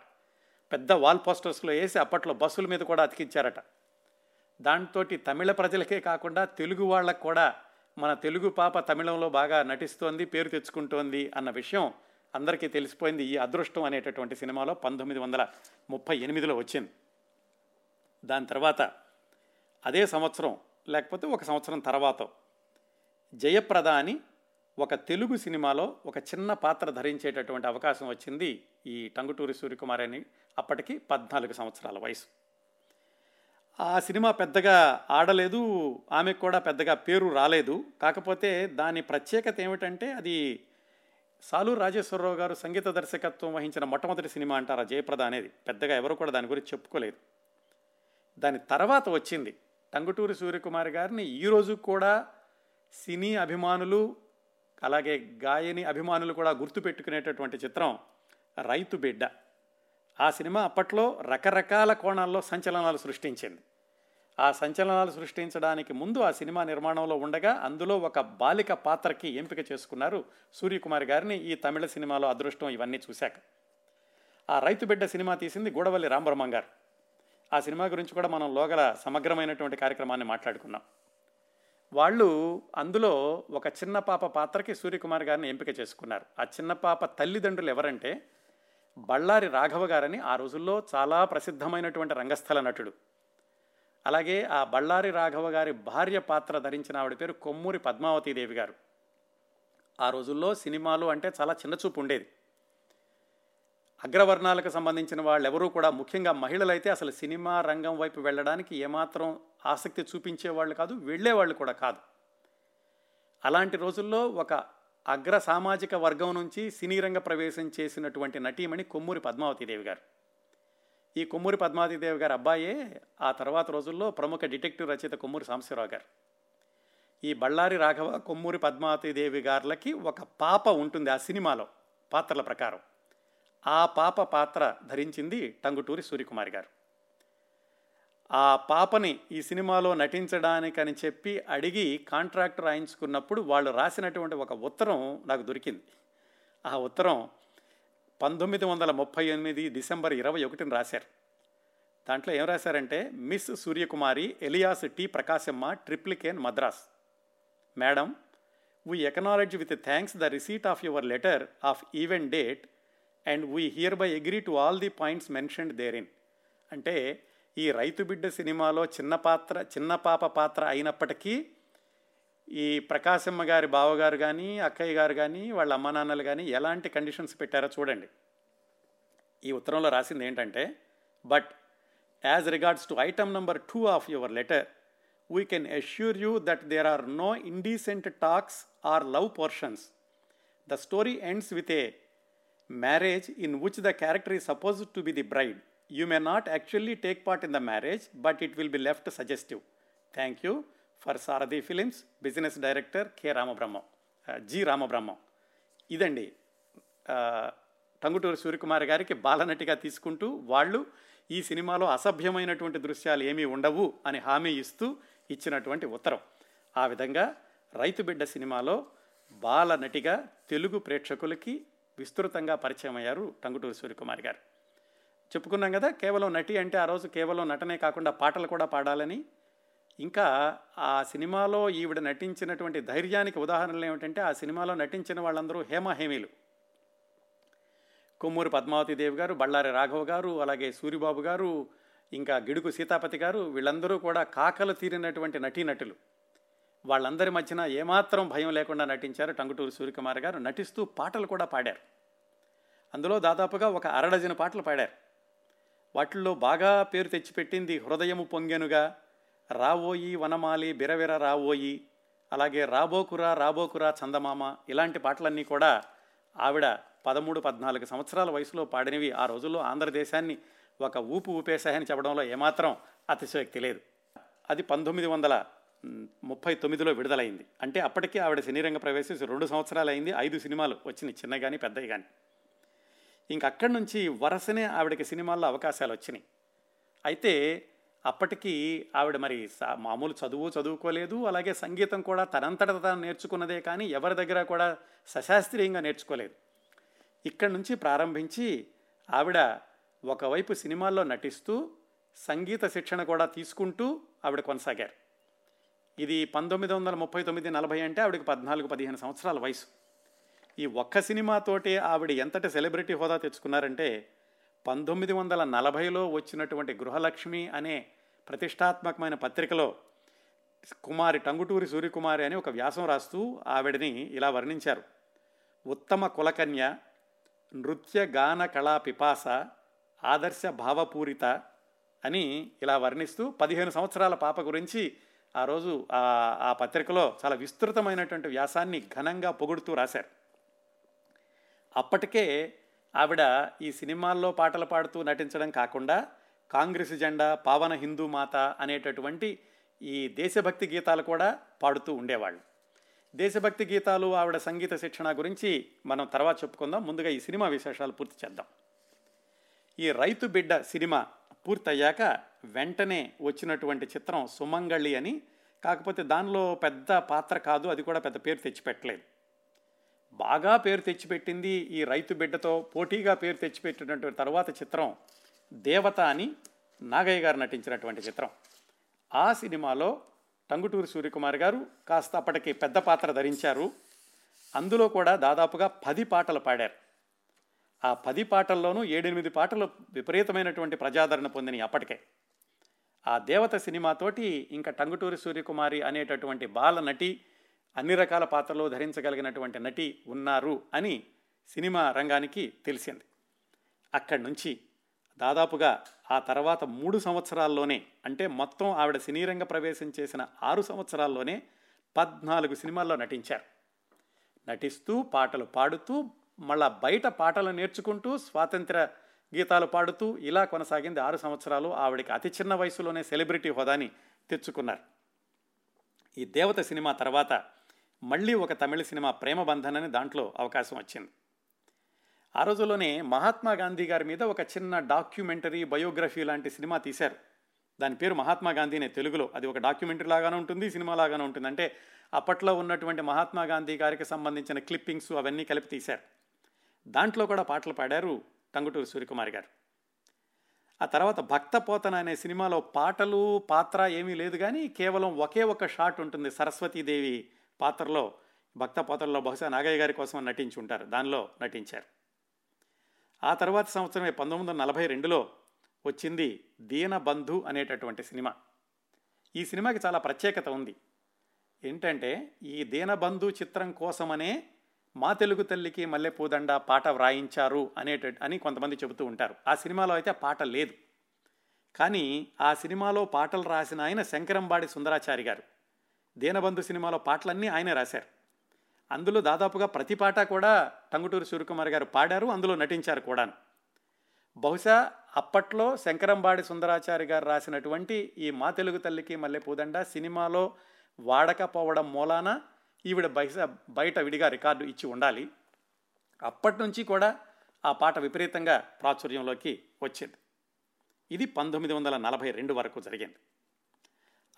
పెద్ద వాల్ పోస్టర్స్లో వేసి అప్పట్లో బస్సుల మీద కూడా అతికించారట. దాంతో తమిళ ప్రజలకే కాకుండా తెలుగు వాళ్ళకు కూడా మన తెలుగు పాప తమిళంలో బాగా నటిస్తోంది పేరు తెచ్చుకుంటోంది అన్న విషయం అందరికీ తెలిసిపోయింది. ఈ అదృష్టం అనేటటువంటి సినిమాలో పంతొమ్మిది వందల ముప్పై ఎనిమిదిలో వచ్చింది. దాని తర్వాత అదే సంవత్సరం లేకపోతే ఒక సంవత్సరం తర్వాత జయప్రద అని ఒక తెలుగు సినిమాలో ఒక చిన్న పాత్ర ధరించేటటువంటి అవకాశం వచ్చింది ఈ టంగుటూరి సూర్యకుమార్ అని అప్పటికి పద్నాలుగు సంవత్సరాల వయసు. ఆ సినిమా పెద్దగా ఆడలేదు ఆమెకు కూడా పెద్దగా పేరు రాలేదు. కాకపోతే దాని ప్రత్యేకత ఏమిటంటే అది సాలు రాజేశ్వరరావు గారు సంగీత దర్శకత్వం వహించిన మొట్టమొదటి సినిమా అంటారు ఆ జయప్రద అనేది. పెద్దగా ఎవరు కూడా దాని గురించి చెప్పుకోలేదు. దాని తర్వాత వచ్చింది టంగుటూరి సూర్యకుమార్ గారిని. ఈరోజు కూడా సినీ అభిమానులు అలాగే గాయని అభిమానులు కూడా గుర్తుపెట్టుకునేటటువంటి చిత్రం రైతు బిడ్డ. ఆ సినిమా అప్పట్లో రకరకాల కోణాల్లో సంచలనాలు సృష్టించింది. ఆ సంచలనాలు సృష్టించడానికి ముందు ఆ సినిమా నిర్మాణంలో ఉండగా అందులో ఒక బాలిక పాత్రకి ఎంపిక చేసుకున్నారు సూర్యకుమార్ గారిని ఈ తమిళ సినిమాలో అదృష్టం ఇవన్నీ చూశాక. ఆ రైతు బిడ్డ సినిమా తీసింది గూడవల్లి రాంబ్రహ్మం గారు. ఆ సినిమా గురించి కూడా మనం లోగల సమగ్రమైనటువంటి కార్యక్రమాన్ని మాట్లాడుకున్నాం. వాళ్ళు అందులో ఒక చిన్న పాప పాత్రకి సూర్యకుమార్ గారిని ఎంపిక చేసుకున్నారు. ఆ చిన్న పాప తల్లిదండ్రులు ఎవరంటే బళ్ళారి రాఘవ గారని ఆ రోజుల్లో చాలా ప్రసిద్ధమైనటువంటి రంగస్థల నటుడు. అలాగే ఆ బళ్ళారి రాఘవ గారి భార్య పాత్ర ధరించిన ఆవిడ పేరు కొమ్మూరి పద్మావతీదేవి గారు. ఆ రోజుల్లో సినిమాలు అంటే చాలా చిన్నచూపు ఉండేది. అగ్రవర్ణాలకు సంబంధించిన వాళ్ళు ఎవరూ కూడా ముఖ్యంగా మహిళలైతే అసలు సినిమా రంగం వైపు వెళ్ళడానికి ఏమాత్రం ఆసక్తి చూపించేవాళ్ళు కాదు వెళ్ళేవాళ్ళు కూడా కాదు. అలాంటి రోజుల్లో ఒక అగ్ర సామాజిక వర్గం నుంచి సినీ రంగ ప్రవేశం చేసినటువంటి నటీమణి కొమ్మూరి పద్మావతీదేవి గారు. ఈ కొమ్మూరి పద్మావతీదేవి గారు అబ్బాయే ఆ తర్వాత రోజుల్లో ప్రముఖ డిటెక్టివ్ రచయిత కొమ్మూరి సాంబశివరావు గారు. ఈ బళ్ళారి రాఘవ కొమ్మూరి పద్మావతీదేవి గారులకి ఒక పాప ఉంటుంది ఆ సినిమాలో పాత్రల ప్రకారం. ఆ పాప పాత్ర ధరించింది టంగుటూరి సూర్యకుమారి గారు. ఆ పాపని ఈ సినిమాలో నటించడానికని చెప్పి అడిగి కాంట్రాక్ట్ రాయించుకున్నప్పుడు వాళ్ళు రాసినటువంటి ఒక ఉత్తరం నాకు దొరికింది. ఆ ఉత్తరం పంతొమ్మిది వందల ముప్పై ఎనిమిది డిసెంబర్ ఇరవై ఒకటిని రాశారు. దాంట్లో ఏం రాశారంటే Miss Suryakumari alias T Prakashamma Triplicane Madras. Madam we acknowledge with thanks the receipt of your letter of event date and we hereby agree to all the points mentioned therein అంటే ఈ రైతు బిడ్డ సినిమాలో చిన్న పాత్ర చిన్న పాప పాత్ర అయినప్పటికీ ఈ ప్రకాశమ్మ గారి బావగారు కానీ అక్కయ్య గారు కానీ వాళ్ళ అమ్మ నాన్నలు కానీ ఎలాంటి కండిషన్స్ పెట్టారో చూడండి. ఈ ఉత్తరంలో రాసింది ఏంటంటే but as regards to item number two of your letter we can assure you that there are no indecent talks or love portions the story ends with a marriage in which the character ఈ suppose to be the bride you may not actually take part in the marriage but it will be left suggestive thank you for Sarathi films business director K Ramabrahmam G Ramabrahmam ఇదండి. టంగుటూరు సూర్యకుమార్ గారికి బాలనటిగా తీసుకుంటూ వాళ్ళు ఈ సినిమాలో అసభ్యమైనటువంటి దృశ్యాలు ఏమీ ఉండవు అని హామీ ఇస్తూ ఇచ్చినటువంటి ఉత్తరం. ఆ విధంగా రైతు బిడ్డ సినిమాలో బాలనటిగా తెలుగు ప్రేక్షకులకి విస్తృతంగా పరిచయం అయ్యారు టంగుటూరు సూర్యకుమార్ గారు. చెప్పుకున్నాం కదా కేవలం నటి అంటే ఆ రోజు కేవలం నటనే కాకుండా పాటలు కూడా పాడాలని. ఇంకా ఆ సినిమాలో ఈవిడ నటించినటువంటి ధైర్యానికి ఉదాహరణలు ఏమిటంటే ఆ సినిమాలో నటించిన వాళ్ళందరూ హేమహేమీలు కొమ్మూరు పద్మావతి దేవి గారు బళ్ళారి రాఘవ గారు అలాగే సూరిబాబు గారు ఇంకా గిడుగు సీతాపతి గారు వీళ్ళందరూ కూడా కాకలు తీరినటువంటి నటీనటులు. వాళ్ళందరి మధ్యన ఏమాత్రం భయం లేకుండా నటించారు టంగుటూరు సూర్యకుమార్ గారు. నటిస్తూ పాటలు కూడా పాడారు. అందులో దాదాపుగా ఒక అరడజన పాటలు పాడారు. వాటిల్లో బాగా పేరు తెచ్చిపెట్టింది హృదయము పొంగెనుగా రావోయి వనమాలి బిరవిర రావోయి అలాగే రాబోకురా రాబోకురా చందమామ ఇలాంటి పాటలన్నీ కూడా ఆవిడ పదమూడు పద్నాలుగు సంవత్సరాల వయసులో పాడినవి. ఆ రోజుల్లో ఆంధ్రదేశాన్ని ఒక ఊపు ఊపేశాయని చెప్పడంలో ఏమాత్రం అతిశయోక్తి లేదు. అది పంతొమ్మిది వందల ముప్పై తొమ్మిదిలో విడుదలైంది. అంటే అప్పటికే ఆవిడ సినీరంగ ప్రవేశించి రెండు సంవత్సరాలు అయింది ఐదు సినిమాలు వచ్చినాయి చిన్నవి కానీ పెద్దవి కానీ ఇంక అక్కడి నుంచి వరుసనే ఆవిడకి సినిమాల్లో అవకాశాలు వచ్చినాయి అయితే అప్పటికి ఆవిడ మరి సా- మామూలు చదువు చదువుకోలేదు అలాగే సంగీతం కూడా తనంతట తాను నేర్చుకున్నదే కానీ ఎవరి దగ్గర కూడా సశాస్త్రీయంగా నేర్చుకోలేదు. ఇక్కడి నుంచి ప్రారంభించి ఆవిడ ఒకవైపు సినిమాల్లో నటిస్తూ సంగీత శిక్షణ కూడా తీసుకుంటూ ఆవిడ కొనసాగారు. ఇది పంతొమ్మిది వందల ముప్పై తొమ్మిది నలభై అంటే ఆవిడకి పద్నాలుగు పదిహేను సంవత్సరాల వయసు. ఈ ఒక్క సినిమాతోటి ఆవిడ ఎంతటి సెలబ్రిటీ హోదా తెచ్చుకున్నారంటే పంతొమ్మిది వందల నలభైలో వచ్చినటువంటి గృహలక్ష్మి అనే ప్రతిష్టాత్మకమైన పత్రికలో కుమారి టంగుటూరి సూర్యకుమారి అని ఒక వ్యాసం రాస్తూ ఆవిడని ఇలా వర్ణించారు. ఉత్తమ కులకన్య నృత్య గాన కళా పిపాస ఆదర్శ భావపూరిత అని ఇలా వర్ణిస్తూ పదిహేను సంవత్సరాల పాప గురించి ఆ రోజు ఆ పత్రికలో చాలా విస్తృతమైనటువంటి వ్యాసాన్ని ఘనంగా పొగుడుతూ రాశారు. అప్పటికే ఆవిడ ఈ సినిమాల్లో పాటలు పాడుతూ నటించడం కాకుండా కాంగ్రెస్ జెండా పావన హిందూ మాత అనేటటువంటి ఈ దేశభక్తి గీతాలు కూడా పాడుతూ ఉండేవాళ్ళు. దేశభక్తి గీతాలు ఆవిడ సంగీత శిక్షణ గురించి మనం తర్వాత చెప్పుకుందాం. ముందుగా ఈ సినిమా విశేషాలు పూర్తి చేద్దాం. ఈ రైతు బిడ్డ సినిమా పూర్తయ్యాక వెంటనే వచ్చినటువంటి చిత్రం సుమంగళి అని. కాకపోతే దానిలో పెద్ద పాత్ర కాదు అది కూడా పెద్ద పేరు తెచ్చిపెట్టలేదు. బాగా పేరు తెచ్చిపెట్టింది ఈ రైతు బిడ్డతో పోటీగా పేరు తెచ్చిపెట్టినటువంటి తర్వాత చిత్రం దేవత అని నాగయ్య గారు నటించినటువంటి చిత్రం. ఆ సినిమాలో టంగుటూరి సూర్యకుమార్ గారు కాస్త అప్పటికి పెద్ద పాత్ర ధరించారు. అందులో కూడా దాదాపుగా పది పాటలు పాడారు. ఆ పది పాటల్లోనూ ఏడెనిమిది పాటలు విపరీతమైనటువంటి ప్రజాదరణ పొందినాయి అప్పటికే. ఆ దేవత సినిమాతోటి ఇంకా టంగుటూరి సూర్యకుమారి అనేటటువంటి బాల నటి అన్ని రకాల పాత్రలు ధరించగలిగినటువంటి నటి ఉన్నారు అని సినిమా రంగానికి తెలిసింది. అక్కడి నుంచి దాదాపుగా ఆ తర్వాత మూడు సంవత్సరాల్లోనే అంటే మొత్తం ఆవిడ సినీరంగ ప్రవేశం చేసిన ఆరు సంవత్సరాల్లోనే పద్నాలుగు సినిమాల్లో నటించారు. నటిస్తూ పాటలు పాడుతూ మళ్ళా బయట పాటలు నేర్చుకుంటూ స్వాతంత్ర గీతాలు పాడుతూ ఇలా కొనసాగింది ఆరు సంవత్సరాలు. ఆవిడకి అతి చిన్న వయసులోనే సెలబ్రిటీ హోదాని తెచ్చుకున్నారు. ఈ దేవత సినిమా తర్వాత మళ్ళీ ఒక తమిళ సినిమా ప్రేమ బంధనని దాంట్లో అవకాశం వచ్చింది. ఆ రోజుల్లోనే మహాత్మా గాంధీ గారి మీద ఒక చిన్న డాక్యుమెంటరీ బయోగ్రఫీ లాంటి సినిమా తీశారు. దాని పేరు మహాత్మా గాంధీనే తెలుగులో. అది ఒక డాక్యుమెంటరీ లాగానే ఉంటుంది సినిమా లాగానే ఉంటుంది. అంటే అప్పట్లో ఉన్నటువంటి మహాత్మా గాంధీ గారికి సంబంధించిన క్లిప్పింగ్స్ అవన్నీ కలిపి తీశారు. దాంట్లో కూడా పాటలు పాడారు టంగుటూరు సూర్యకుమార్ గారు. ఆ తర్వాత భక్త పోతన అనే సినిమాలో పాటలు పాత్ర ఏమీ లేదు కానీ కేవలం ఒకే ఒక షాట్ ఉంటుంది సరస్వతీదేవి పాత్రలో భక్త పాత్రలో బహుశా నాగయ్య గారి కోసం నటించి ఉంటారు. దానిలో నటించారు. ఆ తర్వాత సంవత్సరమే పంతొమ్మిది వందల నలభై రెండులో వచ్చింది దీనబంధు అనేటటువంటి సినిమా. ఈ సినిమాకి చాలా ప్రత్యేకత ఉంది. ఏంటంటే ఈ దీనబంధు చిత్రం కోసమనే మా తెలుగు తల్లికి మల్లెపూదండ పాట వ్రాయించారు అనేట అని కొంతమంది చెబుతూ ఉంటారు. ఆ సినిమాలో అయితే పాట లేదు. కానీ ఆ సినిమాలో పాటలు రాసిన ఆయన శంకరంబాడి సుందరాచారి గారు. దీనబంధు సినిమాలో పాటలన్నీ ఆయనే రాశారు. అందులో దాదాపుగా ప్రతి పాట కూడా టంగుటూరి సూర్యకుమార్ గారు పాడారు అందులో నటించారు కూడాను. బహుశా అప్పట్లో శంకరంబాడి సుందరాచారి గారు రాసినటువంటి ఈ మా తెలుగు తల్లికి మల్లె పూదండ సినిమాలో వాడకపోవడం మూలాన ఈవిడ బహుశా బయట విడిగా రికార్డు ఇచ్చి ఉండాలి. అప్పటి నుంచి కూడా ఆ పాట విపరీతంగా ప్రాచుర్యంలోకి వచ్చింది. ఇది పంతొమ్మిది వందల నలభై రెండు వరకు జరిగింది.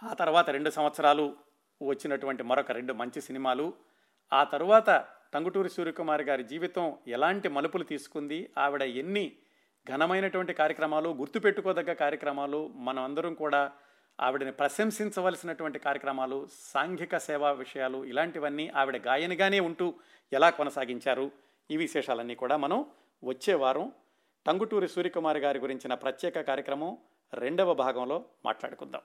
ఆ తర్వాత రెండు సంవత్సరాలు వచ్చినటువంటి మరొక రెండు మంచి సినిమాలు. ఆ తరువాత టంగుటూరి సూర్యకుమార్ గారి జీవితం ఎలాంటి మలుపులు తీసుకుంది? ఆవిడ ఎన్ని ఘనమైనటువంటి కార్యక్రమాలు గుర్తుపెట్టుకోదగ్గ కార్యక్రమాలు మనం అందరం కూడా ఆవిడని ప్రశంసించవలసినటువంటి కార్యక్రమాలు సాంఘిక సేవా విషయాలు ఇలాంటివన్నీ ఆవిడ గాయనిగానే ఉంటూ ఎలా కొనసాగించారు? ఈ విశేషాలన్నీ కూడా మనం వచ్చే వారం టంగుటూరి సూర్యకుమార్ గారి గురించిన ప్రత్యేక కార్యక్రమం రెండవ భాగంలో మాట్లాడుకుందాం.